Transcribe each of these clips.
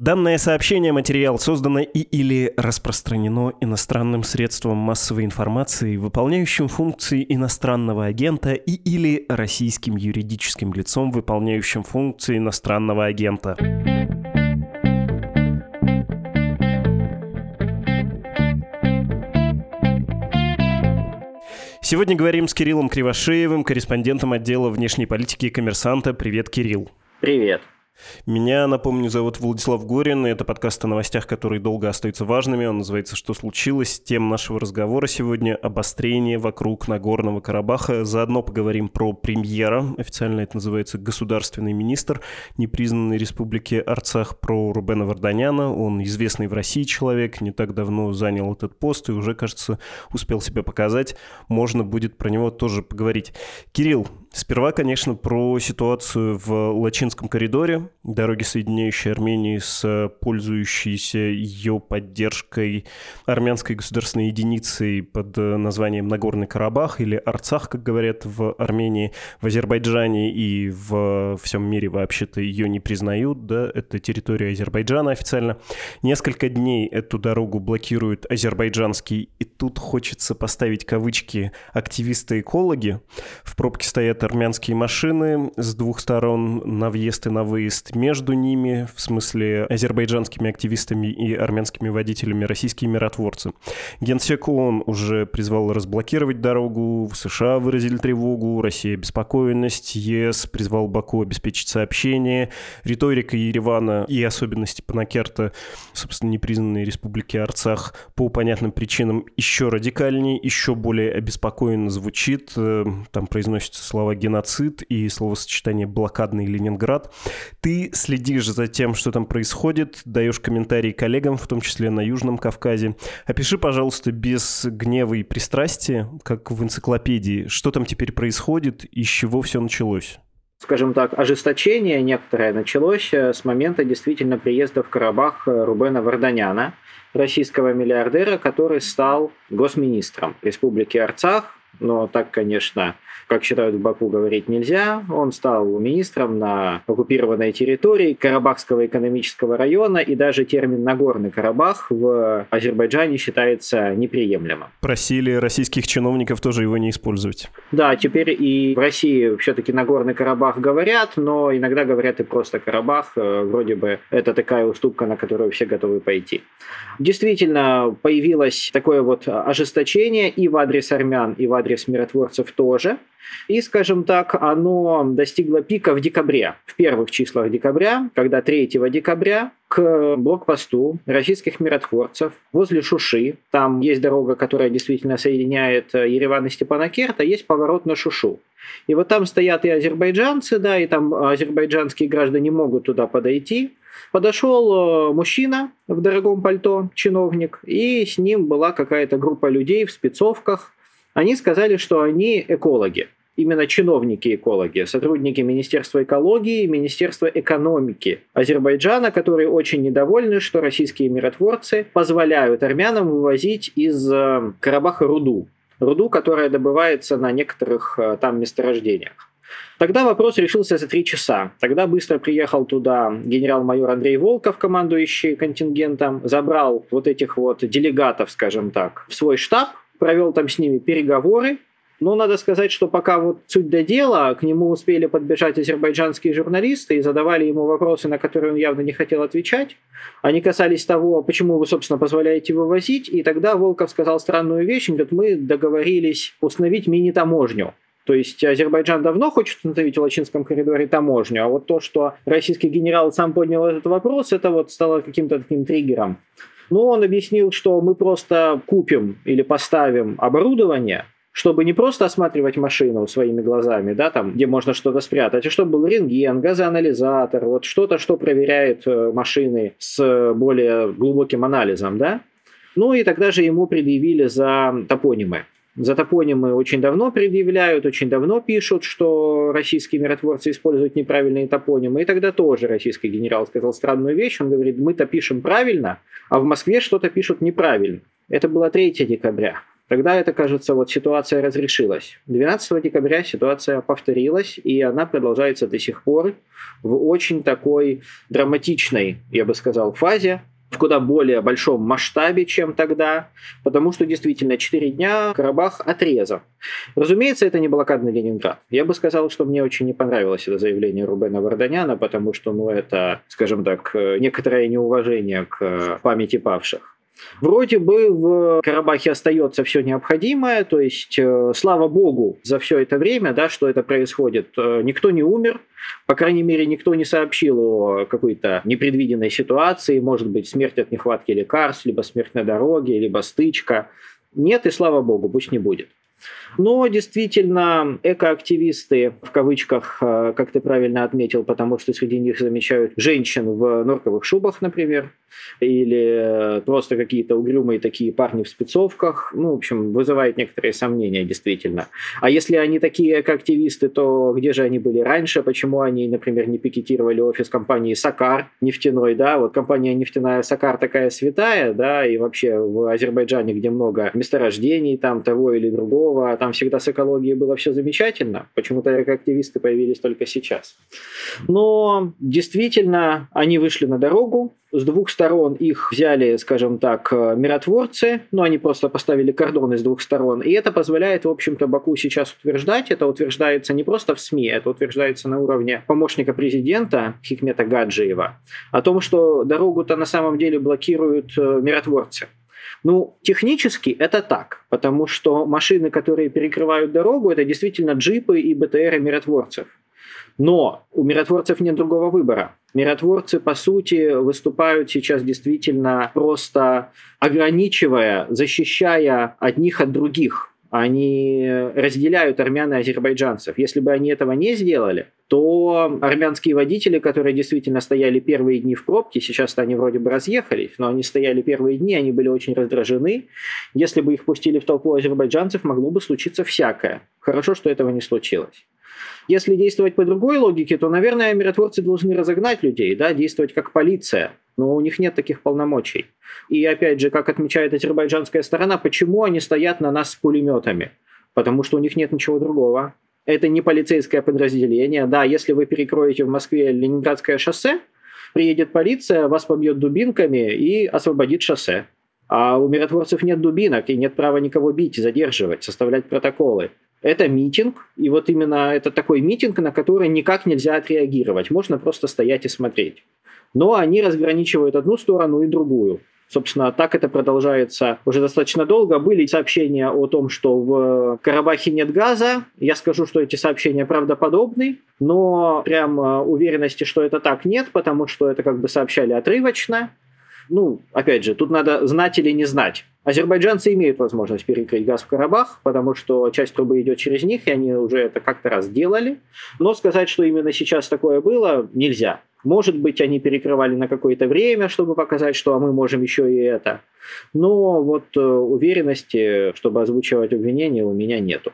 Данное сообщение материал создано и или распространено иностранным средством массовой информации, выполняющим функции иностранного агента и или российским юридическим лицом, выполняющим функции иностранного агента. Сегодня говорим с Кириллом Кривошеевым, корреспондентом отдела внешней политики и коммерсанта. Привет, Кирилл. Привет. Меня, напомню, зовут Владислав Горин, и это подкаст о новостях, которые долго остаются важными. Он называется «Что случилось?». Тем нашего разговора сегодня – обострение вокруг Нагорного Карабаха. Заодно поговорим про премьера, официально это называется государственный министр непризнанной республики Арцах, про Рубена Варданяна. Он известный в России человек, не так давно занял этот пост и уже, кажется, успел себя показать. Можно будет про него тоже поговорить. Кирилл, Сперва, конечно, про ситуацию в Лачинском коридоре, дороги, соединяющей Армению с пользующейся ее поддержкой армянской государственной единицей под названием Нагорный Карабах или Арцах, как говорят в Армении, в Азербайджане и в всем мире вообще-то ее не признают, да, это территория Азербайджана официально. Несколько дней эту дорогу блокируют азербайджанские, и тут хочется поставить кавычки активисты-экологи. В пробке стоят стоят армянские машины с двух сторон на въезд и на выезд. Между ними, в смысле азербайджанскими активистами и армянскими водителями, российские миротворцы. Генсек ООН уже призвал разблокировать дорогу, в США выразили тревогу, Россия обеспокоенность, ЕС призвал Баку обеспечить сообщение. Риторика Еревана и особенности Панакерта, собственно, непризнанной республики Арцах, по понятным причинам еще радикальнее, еще более обеспокоенно звучит. Э, там произносятся слова слова геноцид и словосочетание блокадный Ленинград. Ты следишь за тем, что там происходит, даешь комментарии коллегам, в том числе на Южном Кавказе. Опиши, пожалуйста, без гнева и пристрастия, как в энциклопедии, что там теперь происходит и с чего все началось скажем так, ожесточение некоторое началось э, с момента действительно приезда в Карабах э, Рубена Варданяна, российского миллиардера, который стал госминистром Республики Арцах, но так, конечно, как считают в Баку, говорить нельзя. Он стал министром на оккупированной территории Карабахского экономического района, и даже термин «Нагорный Карабах» в Азербайджане считается неприемлемым. Просили российских чиновников тоже его не использовать. Да, теперь и в России все-таки Нагорный Карабах говорят, но иногда говорят и просто Карабах. Э, вроде бы это такая уступка, на которую все готовы пойти. Действительно, появилось такое вот ожесточение и в адрес армян, и в адрес миротворцев тоже. И, скажем так, оно достигло пика в декабре, в первых числах декабря, когда 3 декабря к блокпосту российских миротворцев возле Шуши. Там есть дорога, которая действительно соединяет Ереван и Степанакерт, а есть поворот на Шушу. И вот там стоят и азербайджанцы, да, и там азербайджанские граждане могут туда подойти. Подошел э, мужчина в дорогом пальто, чиновник, и с ним была какая-то группа людей в спецовках. Они сказали, что они экологи именно чиновники-экологи, сотрудники Министерства экологии и Министерства экономики Азербайджана, которые очень недовольны, что российские миротворцы позволяют армянам вывозить из э, Карабаха руду. Руду, которая добывается на некоторых э, там месторождениях. Тогда вопрос решился за три часа. Тогда быстро приехал туда генерал-майор Андрей Волков, командующий контингентом, забрал вот этих вот делегатов, скажем так, в свой штаб, провел там с ними переговоры, но надо сказать, что пока вот суть до дела, к нему успели подбежать азербайджанские журналисты и задавали ему вопросы, на которые он явно не хотел отвечать. Они касались того, почему вы, собственно, позволяете вывозить. И тогда Волков сказал странную вещь. Он говорит, мы договорились установить мини-таможню. То есть Азербайджан давно хочет установить в Лачинском коридоре таможню, а вот то, что российский генерал сам поднял этот вопрос, это вот стало каким-то таким триггером. Но он объяснил, что мы просто купим или поставим оборудование, чтобы не просто осматривать машину своими глазами, да, там, где можно что-то спрятать, а чтобы был рентген, газоанализатор, вот что-то, что проверяет э, машины с более глубоким анализом, да. Ну и тогда же ему предъявили за топонимы. За топонимы очень давно предъявляют, очень давно пишут, что российские миротворцы используют неправильные топонимы. И тогда тоже российский генерал сказал странную вещь. Он говорит, мы-то пишем правильно, а в Москве что-то пишут неправильно. Это было 3 декабря. Тогда это, кажется, вот ситуация разрешилась. 12 декабря ситуация повторилась, и она продолжается до сих пор в очень такой драматичной, я бы сказал, фазе, в куда более большом масштабе, чем тогда, потому что действительно 4 дня Карабах отрезан. Разумеется, это не блокадный Ленинград. Я бы сказал, что мне очень не понравилось это заявление Рубена Варданяна, потому что, ну, это, скажем так, э, некоторое неуважение к э, памяти павших. Вроде бы в Карабахе остается все необходимое, то есть, э, слава богу, за все это время, да, что это происходит, э, никто не умер, по крайней мере, никто не сообщил о какой-то непредвиденной ситуации, может быть, смерть от нехватки лекарств, либо смерть на дороге, либо стычка. Нет, и слава богу, пусть не будет. Но действительно, экоактивисты, в кавычках, э, как ты правильно отметил, потому что среди них замечают женщин в норковых шубах, например, или просто какие-то угрюмые такие парни в спецовках. Ну, в общем, вызывает некоторые сомнения, действительно. А если они такие экоактивисты, то где же они были раньше? Почему они, например, не пикетировали офис компании «Сакар» нефтяной, да? Вот компания нефтяная «Сакар» такая святая, да, и вообще в Азербайджане, где много месторождений там того или другого, там всегда с экологией было все замечательно. Почему-то активисты появились только сейчас. Но действительно, они вышли на дорогу, с двух сторон их взяли, скажем так, миротворцы, но они просто поставили кордоны с двух сторон. И это позволяет, в общем-то, Баку сейчас утверждать, это утверждается не просто в СМИ, это утверждается на уровне помощника президента Хикмета Гаджиева, о том, что дорогу-то на самом деле блокируют э, миротворцы. Ну, технически это так, потому что машины, которые перекрывают дорогу, это действительно джипы и БТРы миротворцев. Но у миротворцев нет другого выбора. Миротворцы, по сути, выступают сейчас действительно просто ограничивая, защищая одних от других они разделяют армян и азербайджанцев. Если бы они этого не сделали, то армянские водители, которые действительно стояли первые дни в пробке, сейчас они вроде бы разъехались, но они стояли первые дни, они были очень раздражены. Если бы их пустили в толпу азербайджанцев, могло бы случиться всякое. Хорошо, что этого не случилось. Если действовать по другой логике, то, наверное, миротворцы должны разогнать людей, да, действовать как полиция, но у них нет таких полномочий. И опять же, как отмечает азербайджанская сторона, почему они стоят на нас с пулеметами? Потому что у них нет ничего другого. Это не полицейское подразделение. Да, если вы перекроете в Москве Ленинградское шоссе, приедет полиция, вас побьет дубинками и освободит шоссе. А у миротворцев нет дубинок и нет права никого бить, задерживать, составлять протоколы. Это митинг, и вот именно это такой митинг, на который никак нельзя отреагировать. Можно просто стоять и смотреть. Но они разграничивают одну сторону и другую. Собственно, так это продолжается уже достаточно долго. Были сообщения о том, что в Карабахе нет газа. Я скажу, что эти сообщения правдоподобны, но прям э, уверенности, что это так, нет, потому что это как бы сообщали отрывочно. Ну, опять же, тут надо знать или не знать. Азербайджанцы имеют возможность перекрыть газ в Карабах, потому что часть трубы идет через них, и они уже это как-то раз делали. Но сказать, что именно сейчас такое было, нельзя. Может быть, они перекрывали на какое-то время, чтобы показать, что а мы можем еще и это. Но вот э, уверенности, чтобы озвучивать обвинения, у меня нету.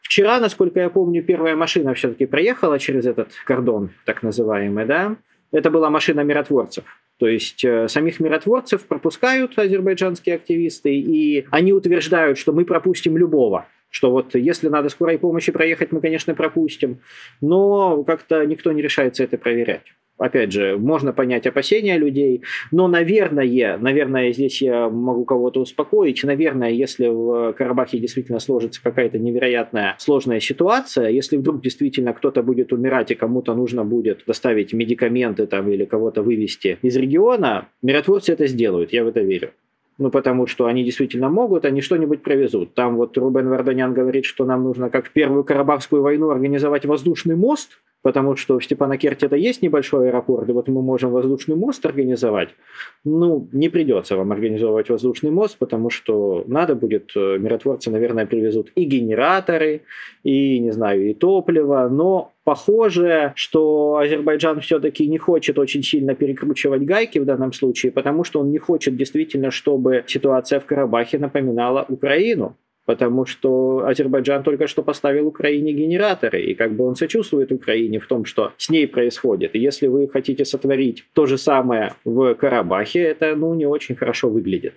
Вчера, насколько я помню, первая машина все-таки проехала через этот кордон, так называемый, да? Это была машина миротворцев. То есть э, самих миротворцев пропускают азербайджанские активисты, и они утверждают, что мы пропустим любого. Что вот если надо скорой помощи проехать, мы, конечно, пропустим. Но как-то никто не решается это проверять опять же, можно понять опасения людей, но, наверное, наверное, здесь я могу кого-то успокоить, наверное, если в Карабахе действительно сложится какая-то невероятная сложная ситуация, если вдруг действительно кто-то будет умирать и кому-то нужно будет доставить медикаменты там или кого-то вывести из региона, миротворцы это сделают, я в это верю. Ну, потому что они действительно могут, они что-нибудь провезут. Там вот Рубен Варданян говорит, что нам нужно, как в Первую Карабахскую войну, организовать воздушный мост, потому что в Степанакерте это есть небольшой аэропорт, и вот мы можем воздушный мост организовать. Ну, не придется вам организовывать воздушный мост, потому что надо будет, э, миротворцы, наверное, привезут и генераторы, и, не знаю, и топливо, но похоже, что Азербайджан все-таки не хочет очень сильно перекручивать гайки в данном случае, потому что он не хочет действительно, чтобы ситуация в Карабахе напоминала Украину. Потому что Азербайджан только что поставил Украине генераторы, и как бы он сочувствует Украине в том, что с ней происходит. И если вы хотите сотворить то же самое в Карабахе, это ну, не очень хорошо выглядит.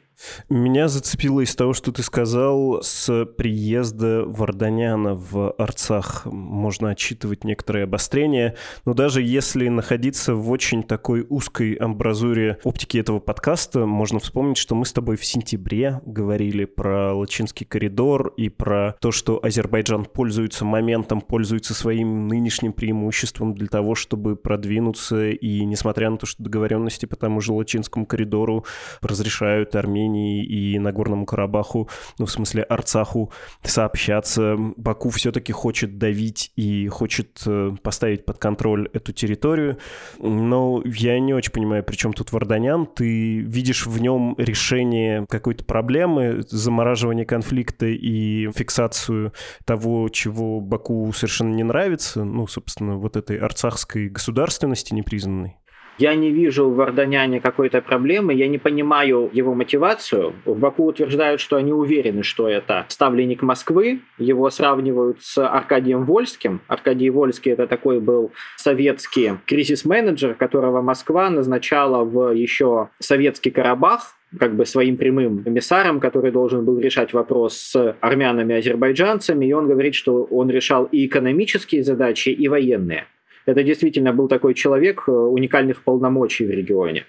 Меня зацепило из того, что ты сказал, с приезда Варданяна в Арцах можно отчитывать некоторые обострения, но даже если находиться в очень такой узкой амбразуре оптики этого подкаста, можно вспомнить, что мы с тобой в сентябре говорили про Лачинский коридор, коридор и про то, что Азербайджан пользуется моментом, пользуется своим нынешним преимуществом для того, чтобы продвинуться, и несмотря на то, что договоренности по тому же Лачинскому коридору разрешают Армении и Нагорному Карабаху, ну, в смысле Арцаху, сообщаться, Баку все-таки хочет давить и хочет э, поставить под контроль эту территорию, но я не очень понимаю, при чем тут Варданян, ты видишь в нем решение какой-то проблемы, замораживание конфликта и фиксацию того, чего Баку совершенно не нравится, ну, собственно, вот этой арцахской государственности непризнанной? Я не вижу в Варданяне какой-то проблемы, я не понимаю его мотивацию. В Баку утверждают, что они уверены, что это ставленник Москвы. Его сравнивают с Аркадием Вольским. Аркадий Вольский это такой был советский кризис-менеджер, которого Москва назначала в еще советский Карабах, как бы своим прямым комиссаром, который должен был решать вопрос с армянами, азербайджанцами, и он говорит, что он решал и экономические задачи, и военные. Это действительно был такой человек э, уникальных полномочий в регионе.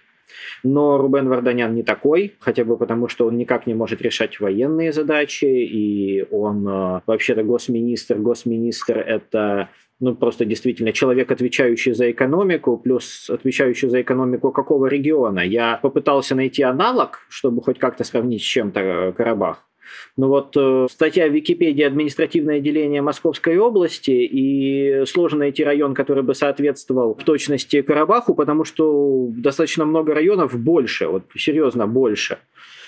Но Рубен Варданян не такой, хотя бы потому, что он никак не может решать военные задачи, и он э, вообще-то госминистр. Госминистр – это ну, просто действительно человек, отвечающий за экономику, плюс отвечающий за экономику какого региона. Я попытался найти аналог, чтобы хоть как-то сравнить с чем-то э, Карабах. Ну вот э, статья в Википедии «Административное отделение Московской области» и сложно найти район, который бы соответствовал в точности Карабаху, потому что достаточно много районов больше, вот серьезно больше.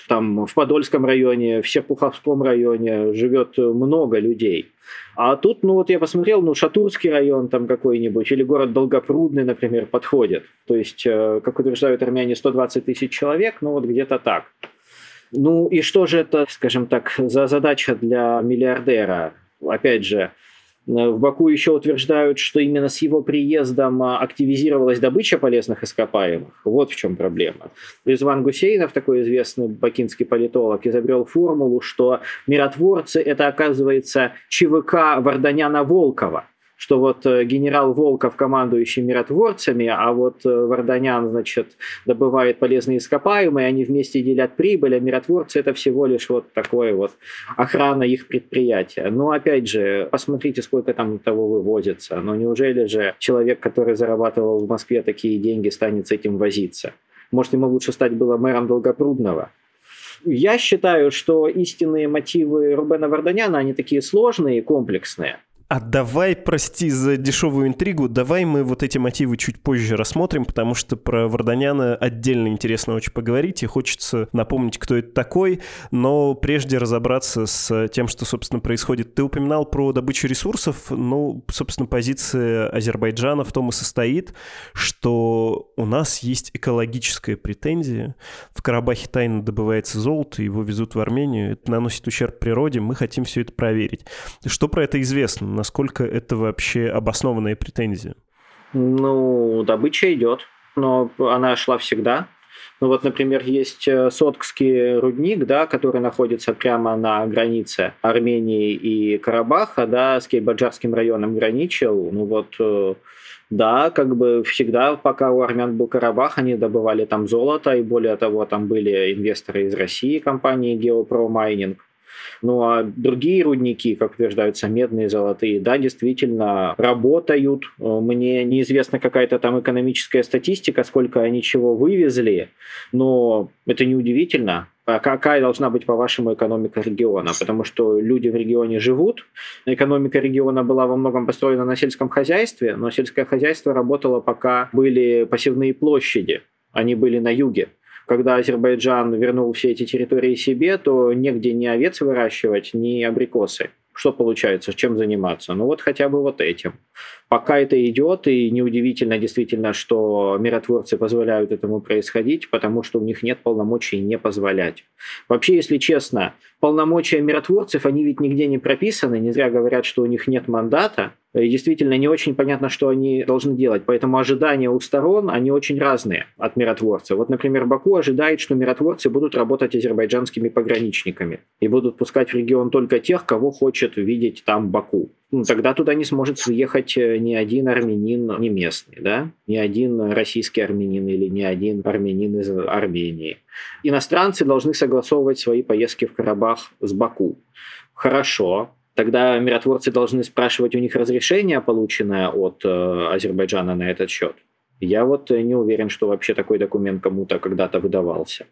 Там в Подольском районе, в Серпуховском районе живет много людей. А тут, ну вот я посмотрел, ну Шатурский район там какой-нибудь, или город Долгопрудный, например, подходит. То есть, э, как утверждают армяне, 120 тысяч человек, ну вот где-то так. Ну и что же это, скажем так, за задача для миллиардера? Опять же, в Баку еще утверждают, что именно с его приездом а, активизировалась добыча полезных ископаемых. Вот в чем проблема. Резван Гусейнов, такой известный бакинский политолог, изобрел формулу, что миротворцы – это, оказывается, ЧВК Варданяна-Волкова – что вот э, генерал Волков, командующий миротворцами, а вот э, Варданян, значит, добывает полезные ископаемые, они вместе делят прибыль, а миротворцы это всего лишь вот такое вот охрана их предприятия. Но опять же, посмотрите, сколько там того вывозится. Но неужели же человек, который зарабатывал в Москве такие деньги, станет с этим возиться? Может, ему лучше стать было мэром Долгопрудного? Я считаю, что истинные мотивы Рубена Варданяна, они такие сложные и комплексные. А давай, прости за дешевую интригу, давай мы вот эти мотивы чуть позже рассмотрим, потому что про Варданяна отдельно интересно очень поговорить, и хочется напомнить, кто это такой, но прежде разобраться с тем, что, собственно, происходит. Ты упоминал про добычу ресурсов, ну, собственно, позиция Азербайджана в том и состоит, что у нас есть экологическая претензия. В Карабахе тайно добывается золото, его везут в Армению, это наносит ущерб природе, мы хотим все это проверить. Что про это известно? Насколько это вообще обоснованная претензия? Ну, добыча идет, но она шла всегда. Ну вот, например, есть э, Соткский рудник, да, который находится прямо на границе Армении и Карабаха, да, с Кейбаджарским районом граничил. Ну вот, э, да, как бы всегда, пока у армян был Карабах, они добывали там золото, и более того, там были инвесторы из России, компании Geopro Mining. Ну а другие рудники, как утверждаются, медные, золотые, да, действительно работают. Мне неизвестна какая-то там экономическая статистика, сколько они чего вывезли, но это не удивительно. А какая должна быть, по-вашему, экономика региона? Потому что люди в регионе живут. Экономика региона была во многом построена на сельском хозяйстве, но сельское хозяйство работало, пока были пассивные площади. Они были на юге когда Азербайджан вернул все эти территории себе, то негде ни овец выращивать, ни абрикосы. что получается, чем заниматься? Ну вот хотя бы вот этим. Пока это идет, и неудивительно действительно, что миротворцы позволяют этому происходить, потому что у них нет полномочий не позволять. Вообще, если честно, полномочия миротворцев, они ведь нигде не прописаны, не зря говорят, что у них нет мандата, и действительно не очень понятно, что они должны делать. Поэтому ожидания у сторон, они очень разные от миротворцев. Вот, например, Баку ожидает, что миротворцы будут работать азербайджанскими пограничниками и будут пускать в регион только тех, кого хочет видеть там Баку. Ну, тогда туда не сможет съехать э, ни один армянин не местный, да? ни один российский армянин или ни один армянин из Армении. Иностранцы должны согласовывать свои поездки в Карабах с Баку. Хорошо, тогда миротворцы должны спрашивать у них разрешение, полученное от э, Азербайджана на этот счет. Я вот э, не уверен, что вообще такой документ кому-то когда-то выдавался.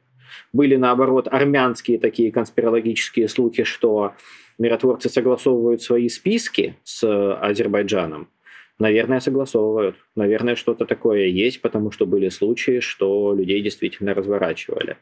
Были, наоборот, армянские такие конспирологические слухи, что миротворцы согласовывают свои списки с Азербайджаном, Наверное, согласовывают. Наверное, что-то такое есть, потому что были случаи, что людей действительно разворачивали.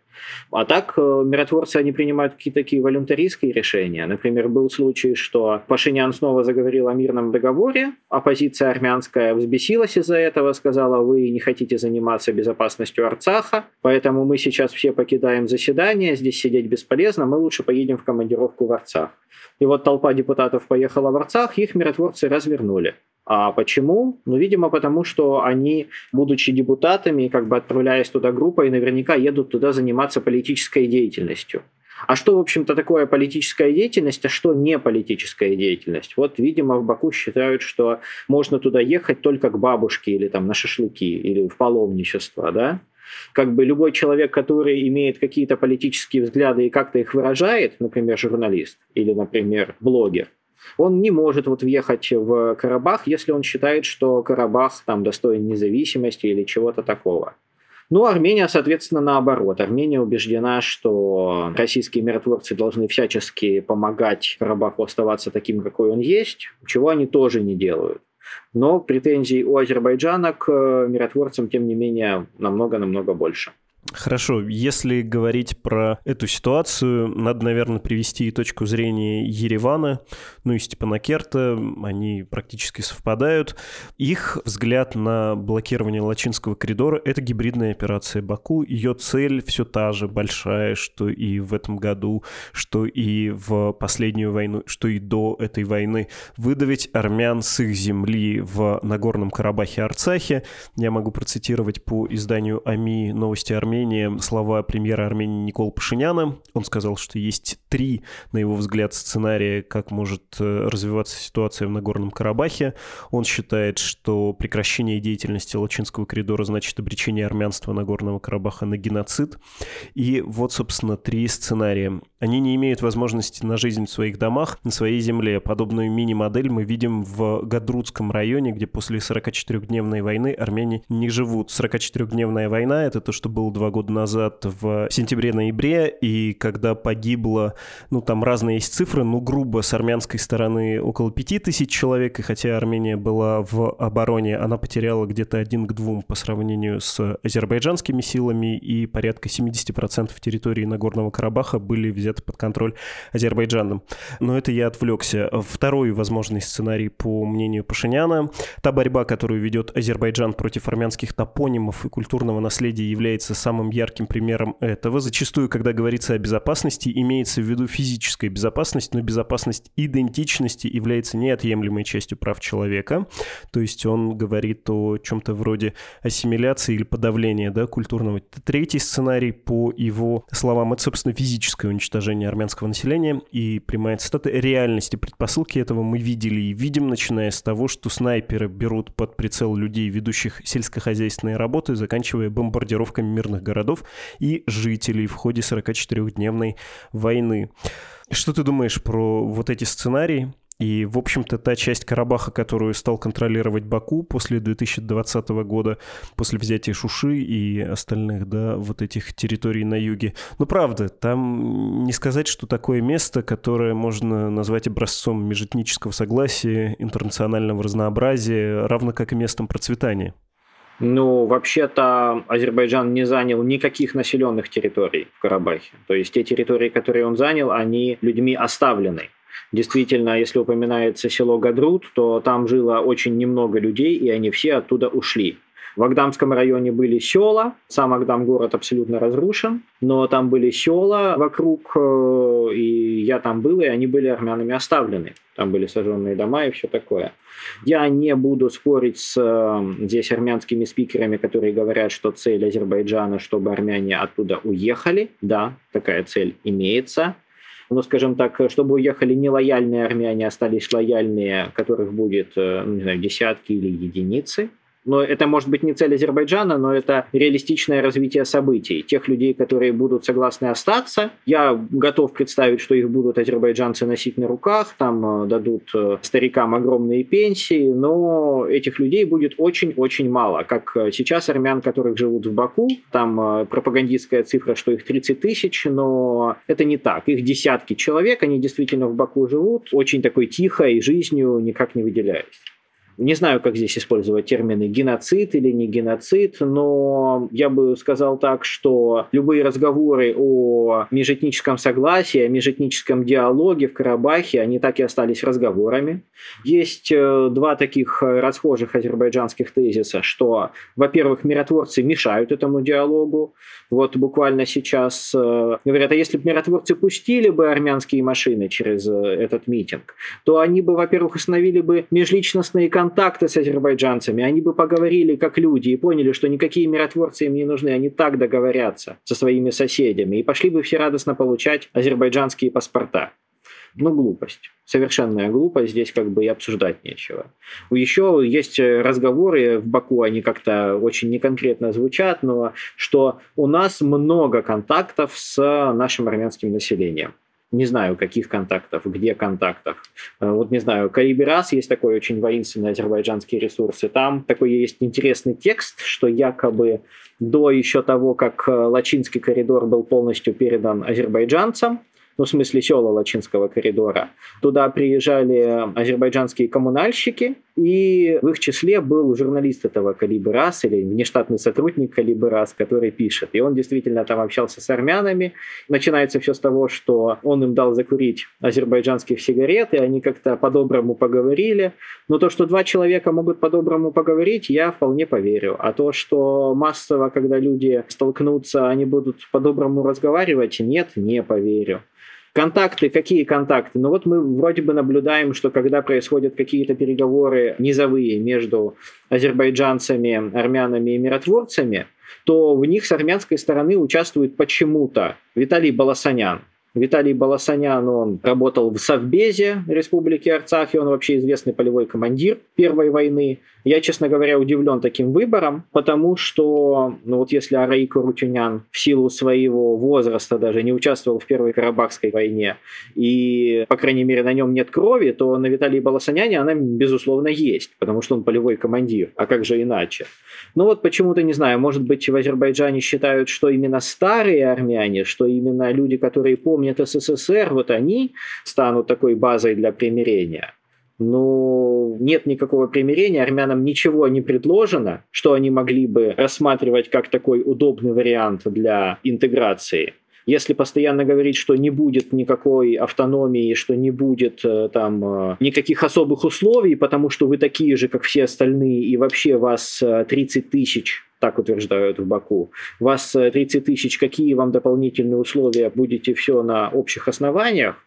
А так, э, миротворцы, они принимают какие-то такие волюнтаристские решения. Например, был случай, что Пашинян снова заговорил о мирном договоре, оппозиция армянская взбесилась из-за этого, сказала, вы не хотите заниматься безопасностью Арцаха, поэтому мы сейчас все покидаем заседание, здесь сидеть бесполезно, мы лучше поедем в командировку в Арцах. И вот толпа депутатов поехала в Арцах, их миротворцы развернули. А почему? Ну, видимо, потому что они, будучи депутатами, как бы отправляясь туда группой, наверняка едут туда заниматься политической деятельностью. А что, в общем-то, такое политическая деятельность, а что не политическая деятельность? Вот, видимо, в Баку считают, что можно туда ехать только к бабушке или там на шашлыки, или в паломничество, да? Как бы любой человек, который имеет какие-то политические взгляды и как-то их выражает, например, журналист или, например, блогер, он не может вот въехать в Карабах, если он считает, что Карабах там достоин независимости или чего-то такого. Ну, Армения, соответственно, наоборот. Армения убеждена, что российские миротворцы должны всячески помогать Карабаху оставаться таким, какой он есть, чего они тоже не делают. Но претензий у Азербайджана к миротворцам, тем не менее, намного-намного больше. Хорошо, если говорить про эту ситуацию, надо, наверное, привести и точку зрения Еревана, ну и Степанакерта, они практически совпадают. Их взгляд на блокирование Лачинского коридора — это гибридная операция Баку. Ее цель все та же, большая, что и в этом году, что и в последнюю войну, что и до этой войны. Выдавить армян с их земли в Нагорном Карабахе Арцахе. Я могу процитировать по изданию АМИ новости Армении Армении слова премьера Армении Никола Пашиняна. Он сказал, что есть три, на его взгляд, сценария, как может э, развиваться ситуация в Нагорном Карабахе. Он считает, что прекращение деятельности Лачинского коридора значит обречение армянства Нагорного Карабаха на геноцид. И вот, собственно, три сценария. Они не имеют возможности на жизнь в своих домах, на своей земле. Подобную мини-модель мы видим в Гадрутском районе, где после 44-дневной войны армяне не живут. 44-дневная война — это то, что было два года назад в сентябре-ноябре, и когда погибло, ну, там разные есть цифры, ну, грубо, с армянской стороны около пяти тысяч человек, и хотя Армения была в обороне, она потеряла где-то один к двум по сравнению с азербайджанскими силами, и порядка 70% территории Нагорного Карабаха были взяты под контроль Азербайджаном. Но это я отвлекся. Второй возможный сценарий, по мнению Пашиняна, та борьба, которую ведет Азербайджан против армянских топонимов и культурного наследия, является самым ярким примером этого. Зачастую, когда говорится о безопасности, имеется в виду физическая безопасность, но безопасность идентичности является неотъемлемой частью прав человека. То есть он говорит о чем-то вроде ассимиляции или подавления да, культурного. Третий сценарий, по его словам, это, собственно, физическое уничтожение армянского населения. И прямая цитата «реальности предпосылки этого мы видели и видим, начиная с того, что снайперы берут под прицел людей, ведущих сельскохозяйственные работы, заканчивая бомбардировками мирных городов и жителей в ходе 44-дневной войны. Что ты думаешь про вот эти сценарии? И, в общем-то, та часть Карабаха, которую стал контролировать Баку после 2020 года, после взятия Шуши и остальных, да, вот этих территорий на юге. Ну, правда, там не сказать, что такое место, которое можно назвать образцом межэтнического согласия, интернационального разнообразия, равно как и местом процветания. Ну, вообще-то Азербайджан не занял никаких населенных территорий в Карабахе. То есть те территории, которые он занял, они людьми оставлены. Действительно, если упоминается село Гадрут, то там жило очень немного людей, и они все оттуда ушли. В Агдамском районе были села, сам Агдам город абсолютно разрушен, но там были села вокруг, э, и я там был, и они были армянами оставлены. Там были сожженные дома и все такое. Я не буду спорить с э, здесь армянскими спикерами, которые говорят, что цель Азербайджана, чтобы армяне оттуда уехали. Да, такая цель имеется но, скажем так, чтобы уехали нелояльные армяне, остались лояльные, которых будет, э, ну, не знаю, десятки или единицы. Но это может быть не цель Азербайджана, но это реалистичное развитие событий. Тех людей, которые будут согласны остаться, я готов представить, что их будут азербайджанцы носить на руках, там э, дадут э, старикам огромные пенсии, но этих людей будет очень-очень мало. Как э, сейчас армян, которых живут в Баку, там пропагандистская цифра, что их 30 тысяч, но это не так. Их десятки человек, они действительно в Баку живут, очень такой тихой жизнью, никак не выделяясь. Не знаю, как здесь использовать термины геноцид или не геноцид, но я бы сказал так, что любые разговоры о межэтническом согласии, о межэтническом диалоге в Карабахе, они так и остались разговорами. Есть э, два таких расхожих азербайджанских тезиса, что, во-первых, миротворцы мешают этому диалогу. Вот буквально сейчас э, говорят, а если бы миротворцы пустили бы армянские машины через э, этот митинг, то они бы, во-первых, установили бы межличностные контакты контакты с азербайджанцами, они бы поговорили как люди и поняли, что никакие миротворцы им не нужны, они так договорятся со своими соседями и пошли бы все радостно получать азербайджанские паспорта. Ну, глупость. Совершенная глупость, здесь как бы и обсуждать нечего. Еще есть разговоры в Баку, они как-то очень неконкретно звучат, но что у нас много контактов с нашим армянским населением не знаю, каких контактов, где контактов. Э, вот не знаю, Калиберас есть такой очень воинственный азербайджанский ресурс, и там такой есть интересный текст, что якобы до еще того, как э, Лачинский коридор был полностью передан азербайджанцам, ну, в смысле села Лачинского коридора. Туда приезжали азербайджанские коммунальщики, и в их числе был журналист этого Калибрас или внештатный сотрудник Калибрас, который пишет. И он действительно там общался с армянами. Начинается все с того, что он им дал закурить азербайджанских сигарет, и они как-то по-доброму поговорили. Но то, что два человека могут по-доброму поговорить, я вполне поверю. А то, что массово, когда люди столкнутся, они будут по-доброму разговаривать, нет, не поверю. Контакты, какие контакты? Ну вот мы вроде бы наблюдаем, что когда происходят какие-то переговоры низовые между азербайджанцами, армянами и миротворцами, то в них с армянской стороны участвует почему-то Виталий Баласанян. Виталий Баласанян, он работал в Совбезе Республики Арцах, и он вообще известный полевой командир Первой войны. Я, честно говоря, удивлен таким выбором, потому что, ну вот если Араик Рутюнян в силу своего возраста даже не участвовал в Первой Карабахской войне, и, по крайней мере, на нем нет крови, то на Виталии Баласаняне она, безусловно, есть, потому что он полевой командир. А как же иначе? Ну вот почему-то, не знаю, может быть, в Азербайджане считают, что именно старые армяне, что именно люди, которые помнят СССР, вот они станут такой базой для примирения ну, нет никакого примирения, армянам ничего не предложено, что они могли бы рассматривать как такой удобный вариант для интеграции. Если постоянно говорить, что не будет никакой автономии, что не будет э, там э, никаких особых условий, потому что вы такие же, как все остальные, и вообще вас 30 э, тысяч так утверждают в Баку. Вас 30 тысяч, какие вам дополнительные условия, будете все на общих основаниях,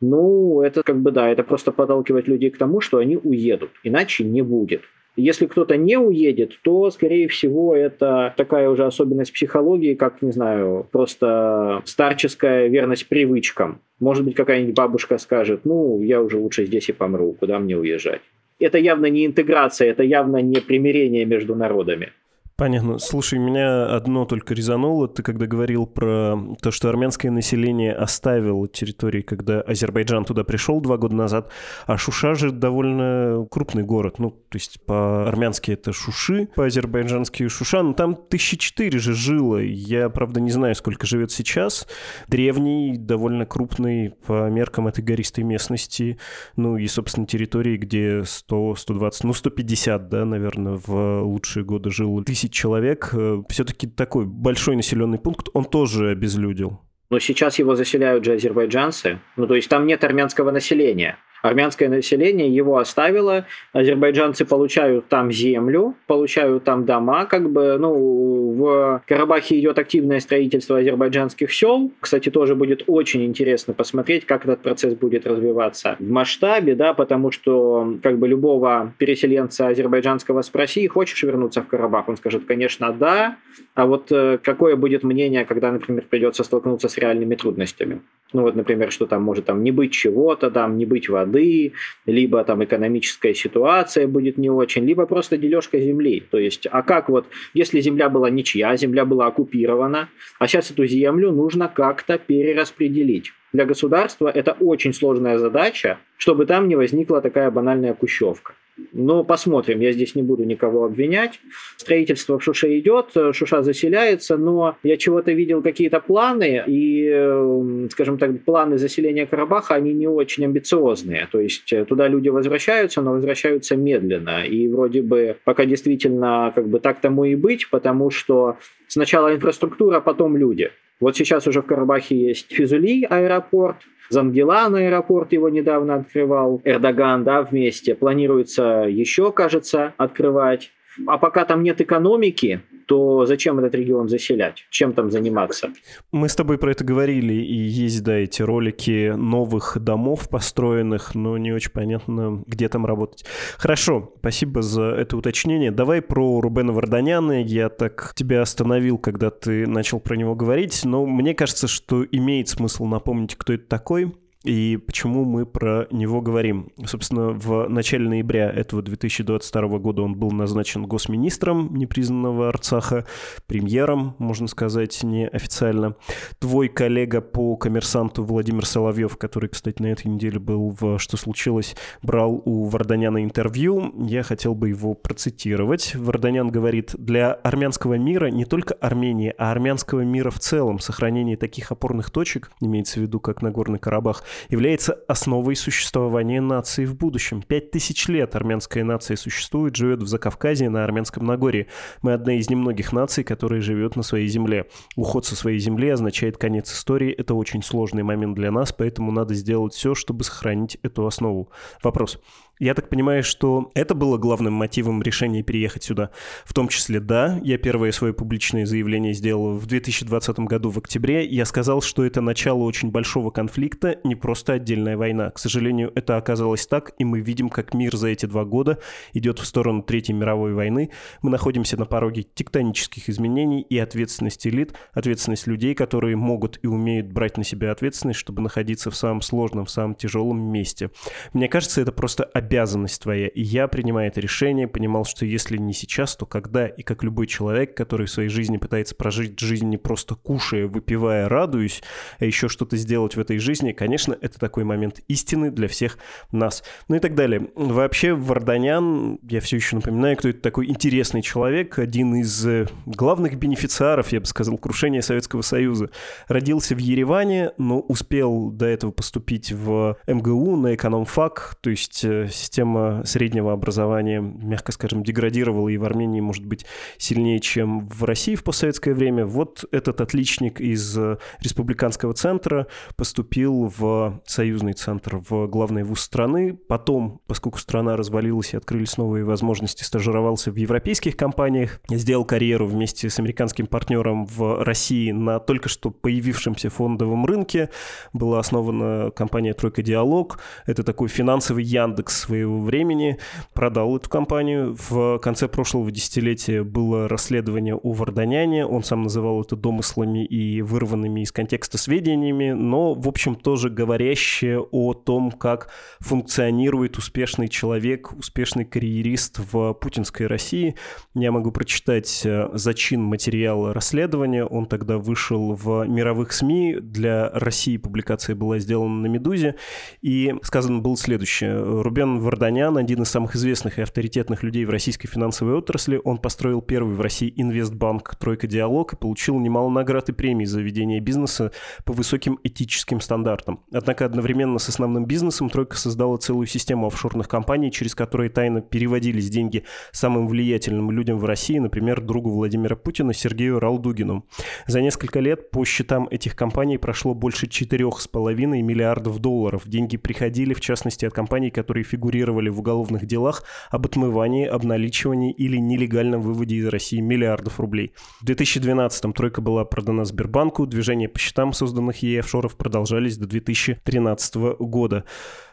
ну, это как бы да, это просто подталкивать людей к тому, что они уедут, иначе не будет. Если кто-то не уедет, то, скорее всего, это такая уже особенность психологии, как, не знаю, просто старческая верность привычкам. Может быть, какая-нибудь бабушка скажет, ну, я уже лучше здесь и помру, куда мне уезжать. Это явно не интеграция, это явно не примирение между народами. Понятно. Слушай, меня одно только резануло. Ты когда говорил про то, что армянское население оставило территории, когда Азербайджан туда пришел два года назад, а Шуша же довольно крупный город. Ну, то есть по-армянски это Шуши, по-азербайджански Шуша. Но там тысячи четыре же жило. Я, правда, не знаю, сколько живет сейчас. Древний, довольно крупный по меркам этой гористой местности. Ну и, собственно, территории, где 100, 120, ну 150, да, наверное, в лучшие годы жило тысяч человек, э, все-таки такой большой населенный пункт, он тоже обезлюдил. Но сейчас его заселяют же азербайджанцы. Ну, то есть там нет армянского населения армянское население его оставило, азербайджанцы получают там землю, получают там дома, как бы, ну, в Карабахе идет активное строительство азербайджанских сел, кстати, тоже будет очень интересно посмотреть, как этот процесс будет развиваться в масштабе, да, потому что, как бы, любого переселенца азербайджанского спроси, хочешь вернуться в Карабах, он скажет, конечно, да, а вот э, какое будет мнение, когда, например, придется столкнуться с реальными трудностями? Ну вот, например, что там может там не быть чего-то, там не быть воды, либо там экономическая ситуация будет не очень, либо просто дележка земли. То есть, а как вот, если земля была ничья, земля была оккупирована, а сейчас эту землю нужно как-то перераспределить. Для государства это очень сложная задача, чтобы там не возникла такая банальная кущевка. Но посмотрим, я здесь не буду никого обвинять. Строительство в Шуше идет, Шуша заселяется, но я чего-то видел какие-то планы, и, э, скажем так, планы заселения Карабаха, они не очень амбициозные. То есть э, туда люди возвращаются, но возвращаются медленно. И вроде бы пока действительно как бы так тому и быть, потому что сначала инфраструктура, потом люди. Вот сейчас уже в Карабахе есть Физули аэропорт, Зангелан аэропорт его недавно открывал, Эрдоган, да, вместе. Планируется еще, кажется, открывать. А пока там нет экономики, то зачем этот регион заселять? Чем там заниматься? Мы с тобой про это говорили, и есть, да, эти ролики новых домов построенных, но не очень понятно, где там работать. Хорошо, спасибо за это уточнение. Давай про Рубена Варданяна. Я так тебя остановил, когда ты начал про него говорить, но мне кажется, что имеет смысл напомнить, кто это такой и почему мы про него говорим. Собственно, в начале ноября этого 2022 года он был назначен госминистром непризнанного Арцаха, премьером, можно сказать, неофициально. Твой коллега по коммерсанту Владимир Соловьев, который, кстати, на этой неделе был в «Что случилось?», брал у Варданяна интервью. Я хотел бы его процитировать. Варданян говорит, для армянского мира, не только Армении, а армянского мира в целом, сохранение таких опорных точек, имеется в виду как Нагорный Карабах, является основой существования нации в будущем. Пять тысяч лет армянская нация существует, живет в Закавказье, на Армянском Нагорье. Мы одна из немногих наций, которая живет на своей земле. Уход со своей земли означает конец истории. Это очень сложный момент для нас, поэтому надо сделать все, чтобы сохранить эту основу. Вопрос. Я так понимаю, что это было главным мотивом решения переехать сюда. В том числе, да, я первое свое публичное заявление сделал в 2020 году в октябре. Я сказал, что это начало очень большого конфликта, не просто отдельная война. К сожалению, это оказалось так, и мы видим, как мир за эти два года идет в сторону Третьей мировой войны. Мы находимся на пороге тектонических изменений и ответственности элит, ответственность людей, которые могут и умеют брать на себя ответственность, чтобы находиться в самом сложном, в самом тяжелом месте. Мне кажется, это просто обязанность твоя. И я, принимая это решение, понимал, что если не сейчас, то когда? И как любой человек, который в своей жизни пытается прожить жизнь не просто кушая, выпивая, радуясь, а еще что-то сделать в этой жизни, конечно, это такой момент истины для всех нас. Ну и так далее. Вообще, Варданян, я все еще напоминаю, кто это такой интересный человек, один из э, главных бенефициаров, я бы сказал, крушения Советского Союза. Родился в Ереване, но успел до этого поступить в МГУ на экономфак, то есть э, система среднего образования, мягко скажем, деградировала и в Армении, может быть, сильнее, чем в России в постсоветское время. Вот этот отличник из э, республиканского центра поступил в союзный центр, в главный вуз страны. Потом, поскольку страна развалилась и открылись новые возможности, стажировался в европейских компаниях, сделал карьеру вместе с американским партнером в России на только что появившемся фондовом рынке. Была основана компания «Тройка Диалог». Это такой финансовый Яндекс своего времени, продал эту компанию. В конце прошлого десятилетия было расследование о Варданяне, он сам называл это домыслами и вырванными из контекста сведениями, но, в общем, тоже говорящее о том, как функционирует успешный человек, успешный карьерист в путинской России. Я могу прочитать э, зачин материала расследования, он тогда вышел в мировых СМИ, для России публикация была сделана на «Медузе», и сказано было следующее. Рубен Варданян, один из самых известных и авторитетных людей в российской финансовой отрасли. Он построил первый в России инвестбанк «Тройка Диалог» и получил немало наград и премий за ведение бизнеса по высоким этическим стандартам. Однако одновременно с основным бизнесом Тройка создала целую систему офшорных компаний, через которые тайно переводились деньги самым влиятельным людям в России, например, другу Владимира Путина Сергею Ралдугину. За несколько лет по счетам этих компаний прошло больше 4,5 миллиардов долларов. Деньги приходили, в частности, от компаний, которые фигурировали в уголовных делах об отмывании, обналичивании или нелегальном выводе из России миллиардов рублей. В 2012-м тройка была продана Сбербанку, движения по счетам созданных ей офшоров продолжались до 2013 года.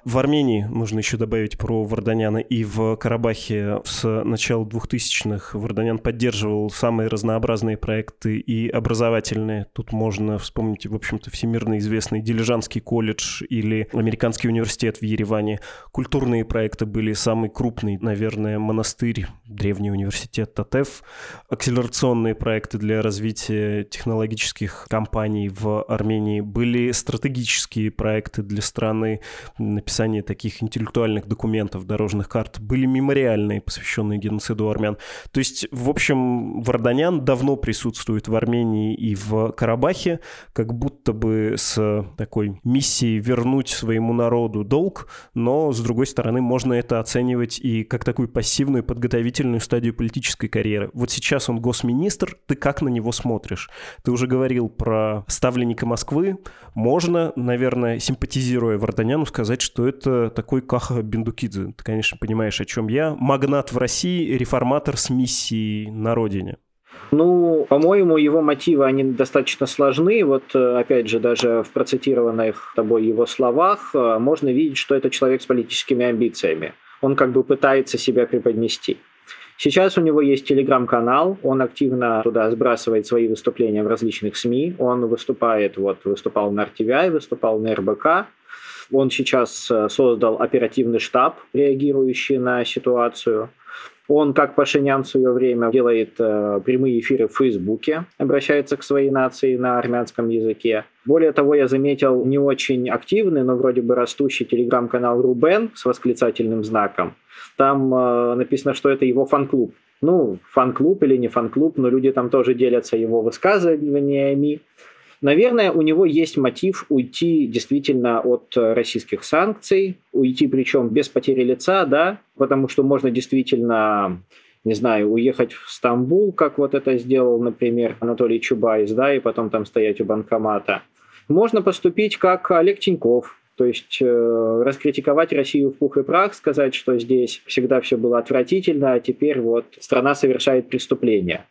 В Армении, нужно еще добавить про Варданяна, и в Карабахе с начала 2000-х Варданян поддерживал самые разнообразные проекты и образовательные. Тут можно вспомнить, в общем-то, всемирно известный Дилижанский колледж или Американский университет в Ереване. Культурные проекты были самый крупный, наверное, монастырь, древний университет Татев. Акселерационные проекты для развития технологических компаний в Армении были стратегические проекты для страны, написание таких интеллектуальных документов, дорожных карт, были мемориальные, посвященные геноциду армян. То есть, в общем, Варданян давно присутствует в Армении и в Карабахе, как будто бы с такой миссией вернуть своему народу долг, но, с другой стороны, можно это оценивать и как такую пассивную подготовительную стадию политической карьеры. Вот сейчас он госминистр, ты как на него смотришь? Ты уже говорил про ставленника Москвы. Можно, наверное, симпатизируя Варданяну, сказать, что это такой Каха Бендукидзе. Ты, конечно, понимаешь, о чем я. Магнат в России, реформатор с миссией на родине. Ну, по-моему, его мотивы, они достаточно сложны. Вот, э, опять же, даже в процитированных тобой его словах э, можно видеть, что это человек с политическими амбициями. Он как бы пытается себя преподнести. Сейчас у него есть телеграм-канал, он активно туда сбрасывает свои выступления в различных СМИ. Он выступает, вот, выступал на RTVI, выступал на РБК. Он сейчас э, создал оперативный штаб, реагирующий на ситуацию. Он, как Пашинян в свое время, делает э, прямые эфиры в Фейсбуке, обращается к своей нации на армянском языке. Более того, я заметил не очень активный, но вроде бы растущий телеграм-канал Рубен с восклицательным знаком. Там э, написано, что это его фан-клуб. Ну, фан-клуб или не фан-клуб, но люди там тоже делятся его высказываниями. Наверное, у него есть мотив уйти действительно от российских санкций, уйти причем без потери лица, да, потому что можно действительно не знаю, уехать в Стамбул, как вот это сделал, например, Анатолий Чубайс, да, и потом там стоять у банкомата. Можно поступить как Олег Тиньков, то есть э, раскритиковать Россию в пух и прах, сказать, что здесь всегда все было отвратительно, а теперь вот страна совершает преступление.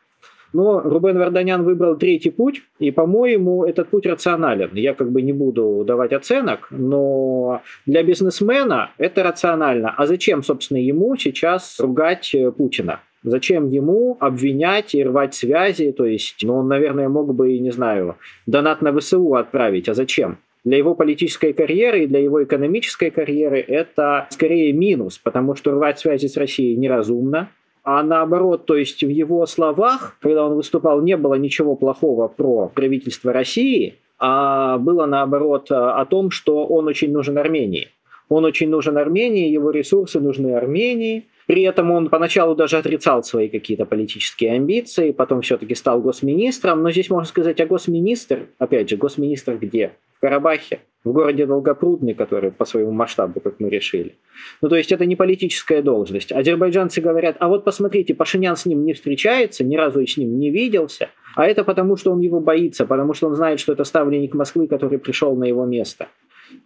Но Рубен Варданян выбрал третий путь, и, по-моему, этот путь рационален. Я как бы не буду давать оценок, но для бизнесмена это рационально. А зачем, собственно, ему сейчас ругать э, Путина? Зачем ему обвинять и рвать связи? То есть, ну, он, наверное, мог бы, не знаю, донат на ВСУ отправить. А зачем? Для его политической карьеры и для его экономической карьеры это скорее минус, потому что рвать связи с Россией неразумно, а наоборот, то есть в его словах, когда он выступал, не было ничего плохого про правительство России, а было наоборот о том, что он очень нужен Армении. Он очень нужен Армении, его ресурсы нужны Армении. При этом он поначалу даже отрицал свои какие-то политические амбиции, потом все-таки стал госминистром. Но здесь можно сказать, а госминистр, опять же, госминистр где? В Карабахе в городе Долгопрудный, который по своему масштабу, как мы решили. Ну, то есть это не политическая должность. Азербайджанцы говорят, а вот посмотрите, Пашинян с ним не встречается, ни разу с ним не виделся, а это потому, что он его боится, потому что он знает, что это ставленник Москвы, который пришел на его место.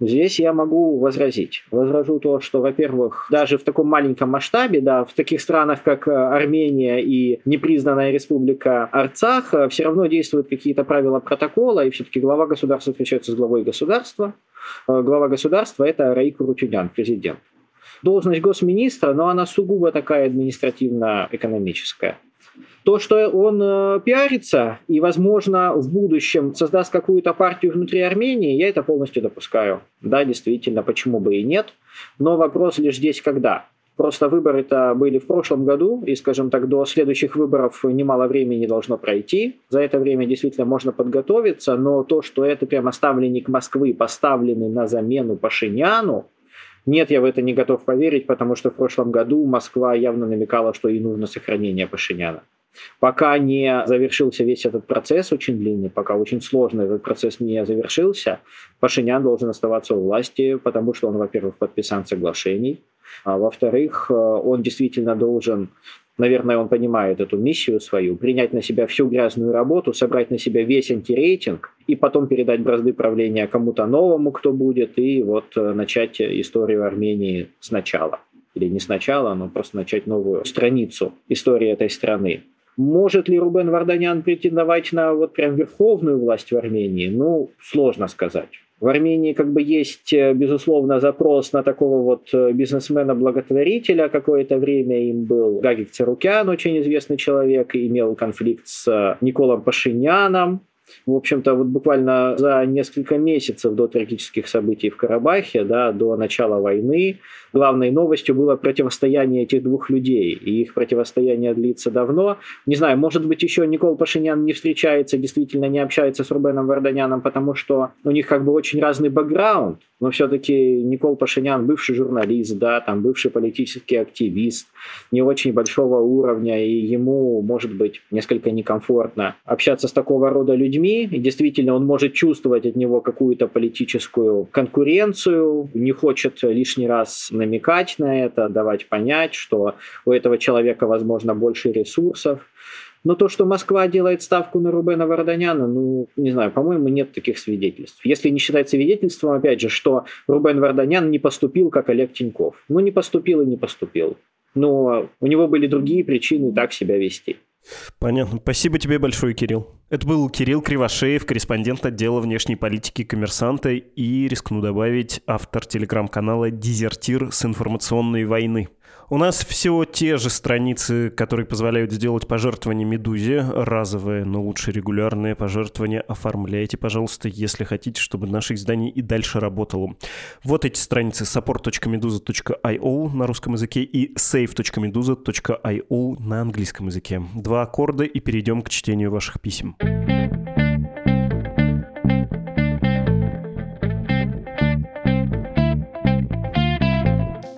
Здесь я могу возразить. Возражу то, что, во-первых, даже в таком маленьком масштабе, да, в таких странах, как э, Армения и непризнанная республика Арцах, э, все равно действуют какие-то правила протокола, и все-таки глава государства встречается с главой государства. Э, глава государства – это Раик Рутюнян, президент. Должность госминистра, но она сугубо такая административно-экономическая. То, что он э, пиарится и, возможно, в будущем создаст какую-то партию внутри Армении, я это полностью допускаю. Да, действительно, почему бы и нет. Но вопрос лишь здесь когда. Просто выборы-то были в прошлом году, и, скажем так, до следующих выборов немало времени должно пройти. За это время действительно можно подготовиться, но то, что это прямо ставленник Москвы, поставленный на замену Пашиняну, нет, я в это не готов поверить, потому что в прошлом году Москва явно намекала, что ей нужно сохранение Пашиняна. Пока не завершился весь этот процесс очень длинный, пока очень сложно этот процесс не завершился, Пашинян должен оставаться у власти, потому что он, во-первых, подписан соглашений, а во-вторых, э, он действительно должен наверное, он понимает эту миссию свою, принять на себя всю грязную работу, собрать на себя весь антирейтинг и потом передать бразды правления кому-то новому, кто будет, и вот э, начать историю Армении сначала. Или не сначала, но просто начать новую страницу истории этой страны. Может ли Рубен Варданян претендовать на вот прям верховную власть в Армении? Ну, сложно сказать. В Армении как бы есть, э, безусловно, запрос на такого вот э, бизнесмена-благотворителя. Какое-то время им был Гагик Царукян, очень известный человек, имел конфликт с э, Николом Пашиняном. В общем-то, вот буквально за несколько месяцев до трагических событий в Карабахе, да, до начала войны, главной новостью было противостояние этих двух людей. И их противостояние длится давно. Не знаю, может быть, еще Никол Пашинян не встречается, действительно не общается с Рубеном Варданяном, потому что у них как бы очень разный бэкграунд. Но все-таки Никол Пашинян бывший журналист, да, там бывший политический активист, не очень большого уровня, и ему, может быть, несколько некомфортно общаться с такого рода людьми. И действительно, он может чувствовать от него какую-то политическую конкуренцию, не хочет лишний раз намекать на это, давать понять, что у этого человека, возможно, больше ресурсов. Но то, что Москва делает ставку на Рубена Варданяна, ну, не знаю, по-моему, нет таких свидетельств. Если не считать свидетельством, опять же, что Рубен Варданян не поступил, как Олег Тиньков. Ну, не поступил и не поступил. Но у него были другие причины так себя вести. Понятно. Спасибо тебе большое, Кирилл. Это был Кирилл Кривошеев, корреспондент отдела внешней политики коммерсанта и, рискну добавить, автор телеграм-канала «Дезертир с информационной войны». У нас все те же страницы, которые позволяют сделать пожертвование «Медузе». Разовые, но лучше регулярные пожертвования оформляйте, пожалуйста, если хотите, чтобы наше издание и дальше работало. Вот эти страницы support.meduza.io на русском языке и save.meduza.io на английском языке. Два аккорда и перейдем к чтению ваших писем.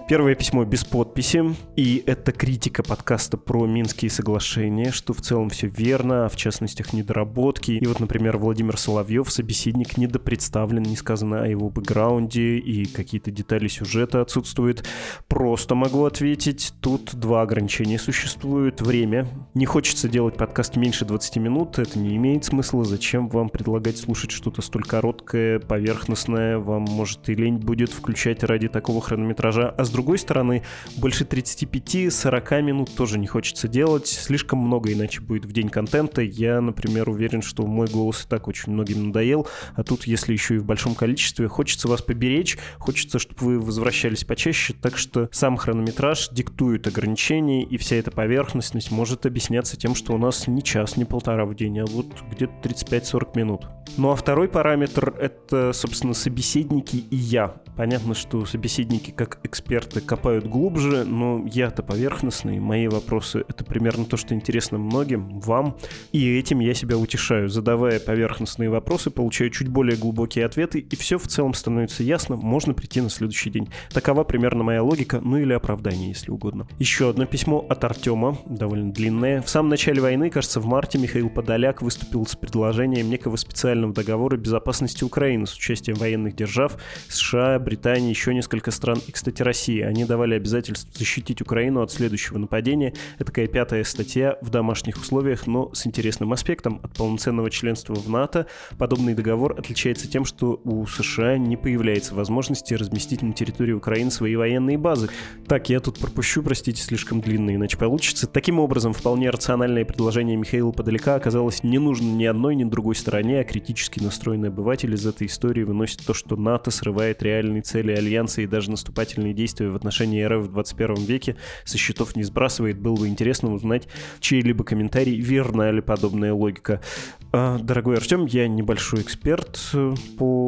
Первое письмо без подписи, и это критика подкаста про Минские соглашения, что в целом все верно, а в частности их недоработки. И вот, например, Владимир Соловьев, собеседник, недопредставлен, не сказано о его бэкграунде, и какие-то детали сюжета отсутствуют. Просто могу ответить, тут два ограничения существуют. Время. Не хочется делать подкаст меньше 20 минут, это не имеет смысла. Зачем вам предлагать слушать что-то столь короткое, поверхностное? Вам, может, и лень будет включать ради такого хронометража. А с другой стороны, больше 35-40 минут тоже не хочется делать. Слишком много иначе будет в день контента. Я, например, уверен, что мой голос и так очень многим надоел. А тут, если еще и в большом количестве, хочется вас поберечь, хочется, чтобы вы возвращались почаще. Так что сам хронометраж диктует ограничения, и вся эта поверхностность может объясняться тем, что у нас не час, не полтора в день, а вот где-то 35-40 минут. Ну а второй параметр — это, собственно, собеседники и я. Понятно, что собеседники как эксперт эксперты копают глубже, но я-то поверхностный, мои вопросы — это примерно то, что интересно многим, вам, и этим я себя утешаю. Задавая поверхностные вопросы, получаю чуть более глубокие ответы, и все в целом становится ясно, можно прийти на следующий день. Такова примерно моя логика, ну или оправдание, если угодно. Еще одно письмо от Артема, довольно длинное. В самом начале войны, кажется, в марте Михаил Подоляк выступил с предложением некого специального договора безопасности Украины с участием военных держав, США, Британии, еще несколько стран и, кстати. России. Они давали обязательство защитить Украину от следующего нападения. Это такая пятая статья в домашних условиях, но с интересным аспектом. От полноценного членства в НАТО подобный договор отличается тем, что у США не появляется возможности разместить на территории Украины свои военные базы. Так, я тут пропущу, простите, слишком длинно, иначе получится. Таким образом, вполне рациональное предложение Михаила Подалека оказалось не нужно ни одной, ни другой стороне, а критически настроенный обыватель из этой истории выносит то, что НАТО срывает реальные цели Альянса и даже наступательные действия в отношении РФ в 21 веке со счетов не сбрасывает. Было бы интересно узнать чей-либо комментарий, верна ли подобная логика. А, дорогой Артем, я небольшой эксперт э,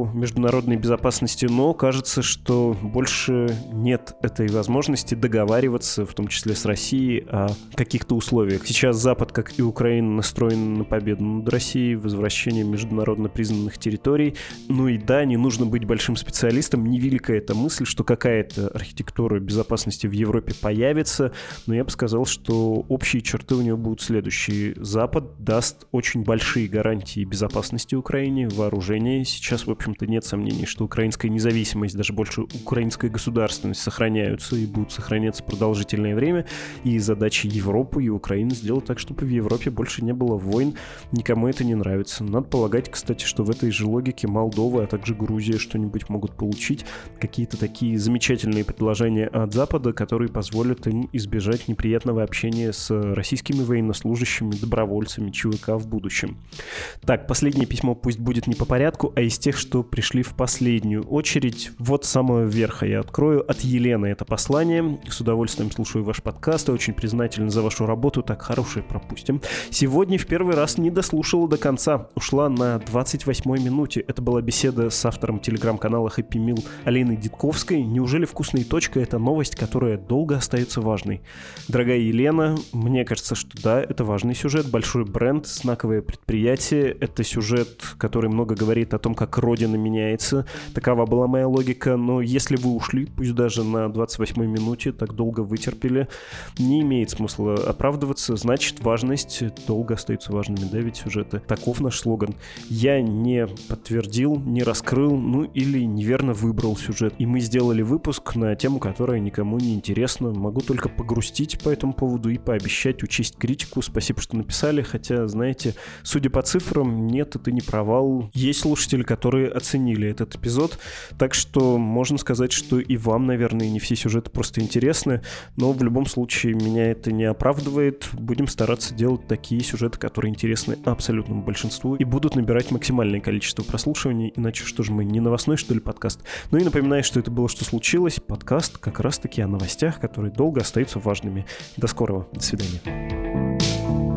международной безопасности, но кажется, что больше нет этой возможности договариваться, в том числе с Россией, о каких-то условиях. Сейчас Запад, как и Украина, настроен на победу над Россией, возвращение международно признанных территорий. Ну и да, не нужно быть большим специалистом. Невеликая эта мысль, что какая-то архитектура безопасности в Европе появится, но я бы сказал, что общие черты у него будут следующие. Запад даст очень большие гарантии безопасности Украине, вооружения. Сейчас, в общем-то, нет сомнений, что украинская независимость, даже больше украинская государственность сохраняются и будут сохраняться продолжительное время. И задача Европы и Украины сделать так, чтобы в Европе больше не было войн. Никому это не нравится. Надо полагать, кстати, что в этой же логике Молдова, а также Грузия что-нибудь могут получить. Какие-то такие замечательные предложения от Запада, которые позволят им избежать неприятного общения с российскими военнослужащими, добровольцами ЧВК в будущем. Так, последнее письмо пусть будет не по порядку, а из тех, что пришли в последнюю очередь. Вот с самого верха я открою. От Елены это послание. С удовольствием слушаю ваш подкаст и очень признателен за вашу работу. Так, хорошее пропустим. Сегодня в первый раз не дослушала до конца. Ушла на 28-й минуте. Это была беседа с автором телеграм-канала Happy Meal Алиной Дитковской. Неужели вкусная точка — это новость, которая долго остается важной? Дорогая Елена, мне кажется, что да, это важный сюжет, большой бренд, знаковое предприятие. Это сюжет, который много говорит о том, как Родина меняется. Такова была моя логика. Но если вы ушли, пусть даже на 28-й минуте, так долго вытерпели, не имеет смысла оправдываться. Значит, важность долго остается важными, да, ведь сюжеты. Таков наш слоган. Я не подтвердил, не раскрыл, ну или неверно выбрал сюжет. И мы сделали выпуск на тему, которая никому не интересна. Могу только погрустить по этому поводу и пообещать учесть критику. Спасибо, что написали, хотя, знаете, судя по цифрам, нет, это не провал. Есть слушатели, которые оценили этот эпизод, так что можно сказать, что и вам, наверное, не все сюжеты просто интересны, но в любом случае меня это не оправдывает. Будем стараться делать такие сюжеты, которые интересны абсолютному большинству и будут набирать максимальное количество прослушиваний, иначе что же мы, не новостной, что ли, подкаст? Ну и напоминаю, что это было «Что случилось?» подкаст как раз-таки о новостях, которые долго остаются важными. До скорого, до свидания.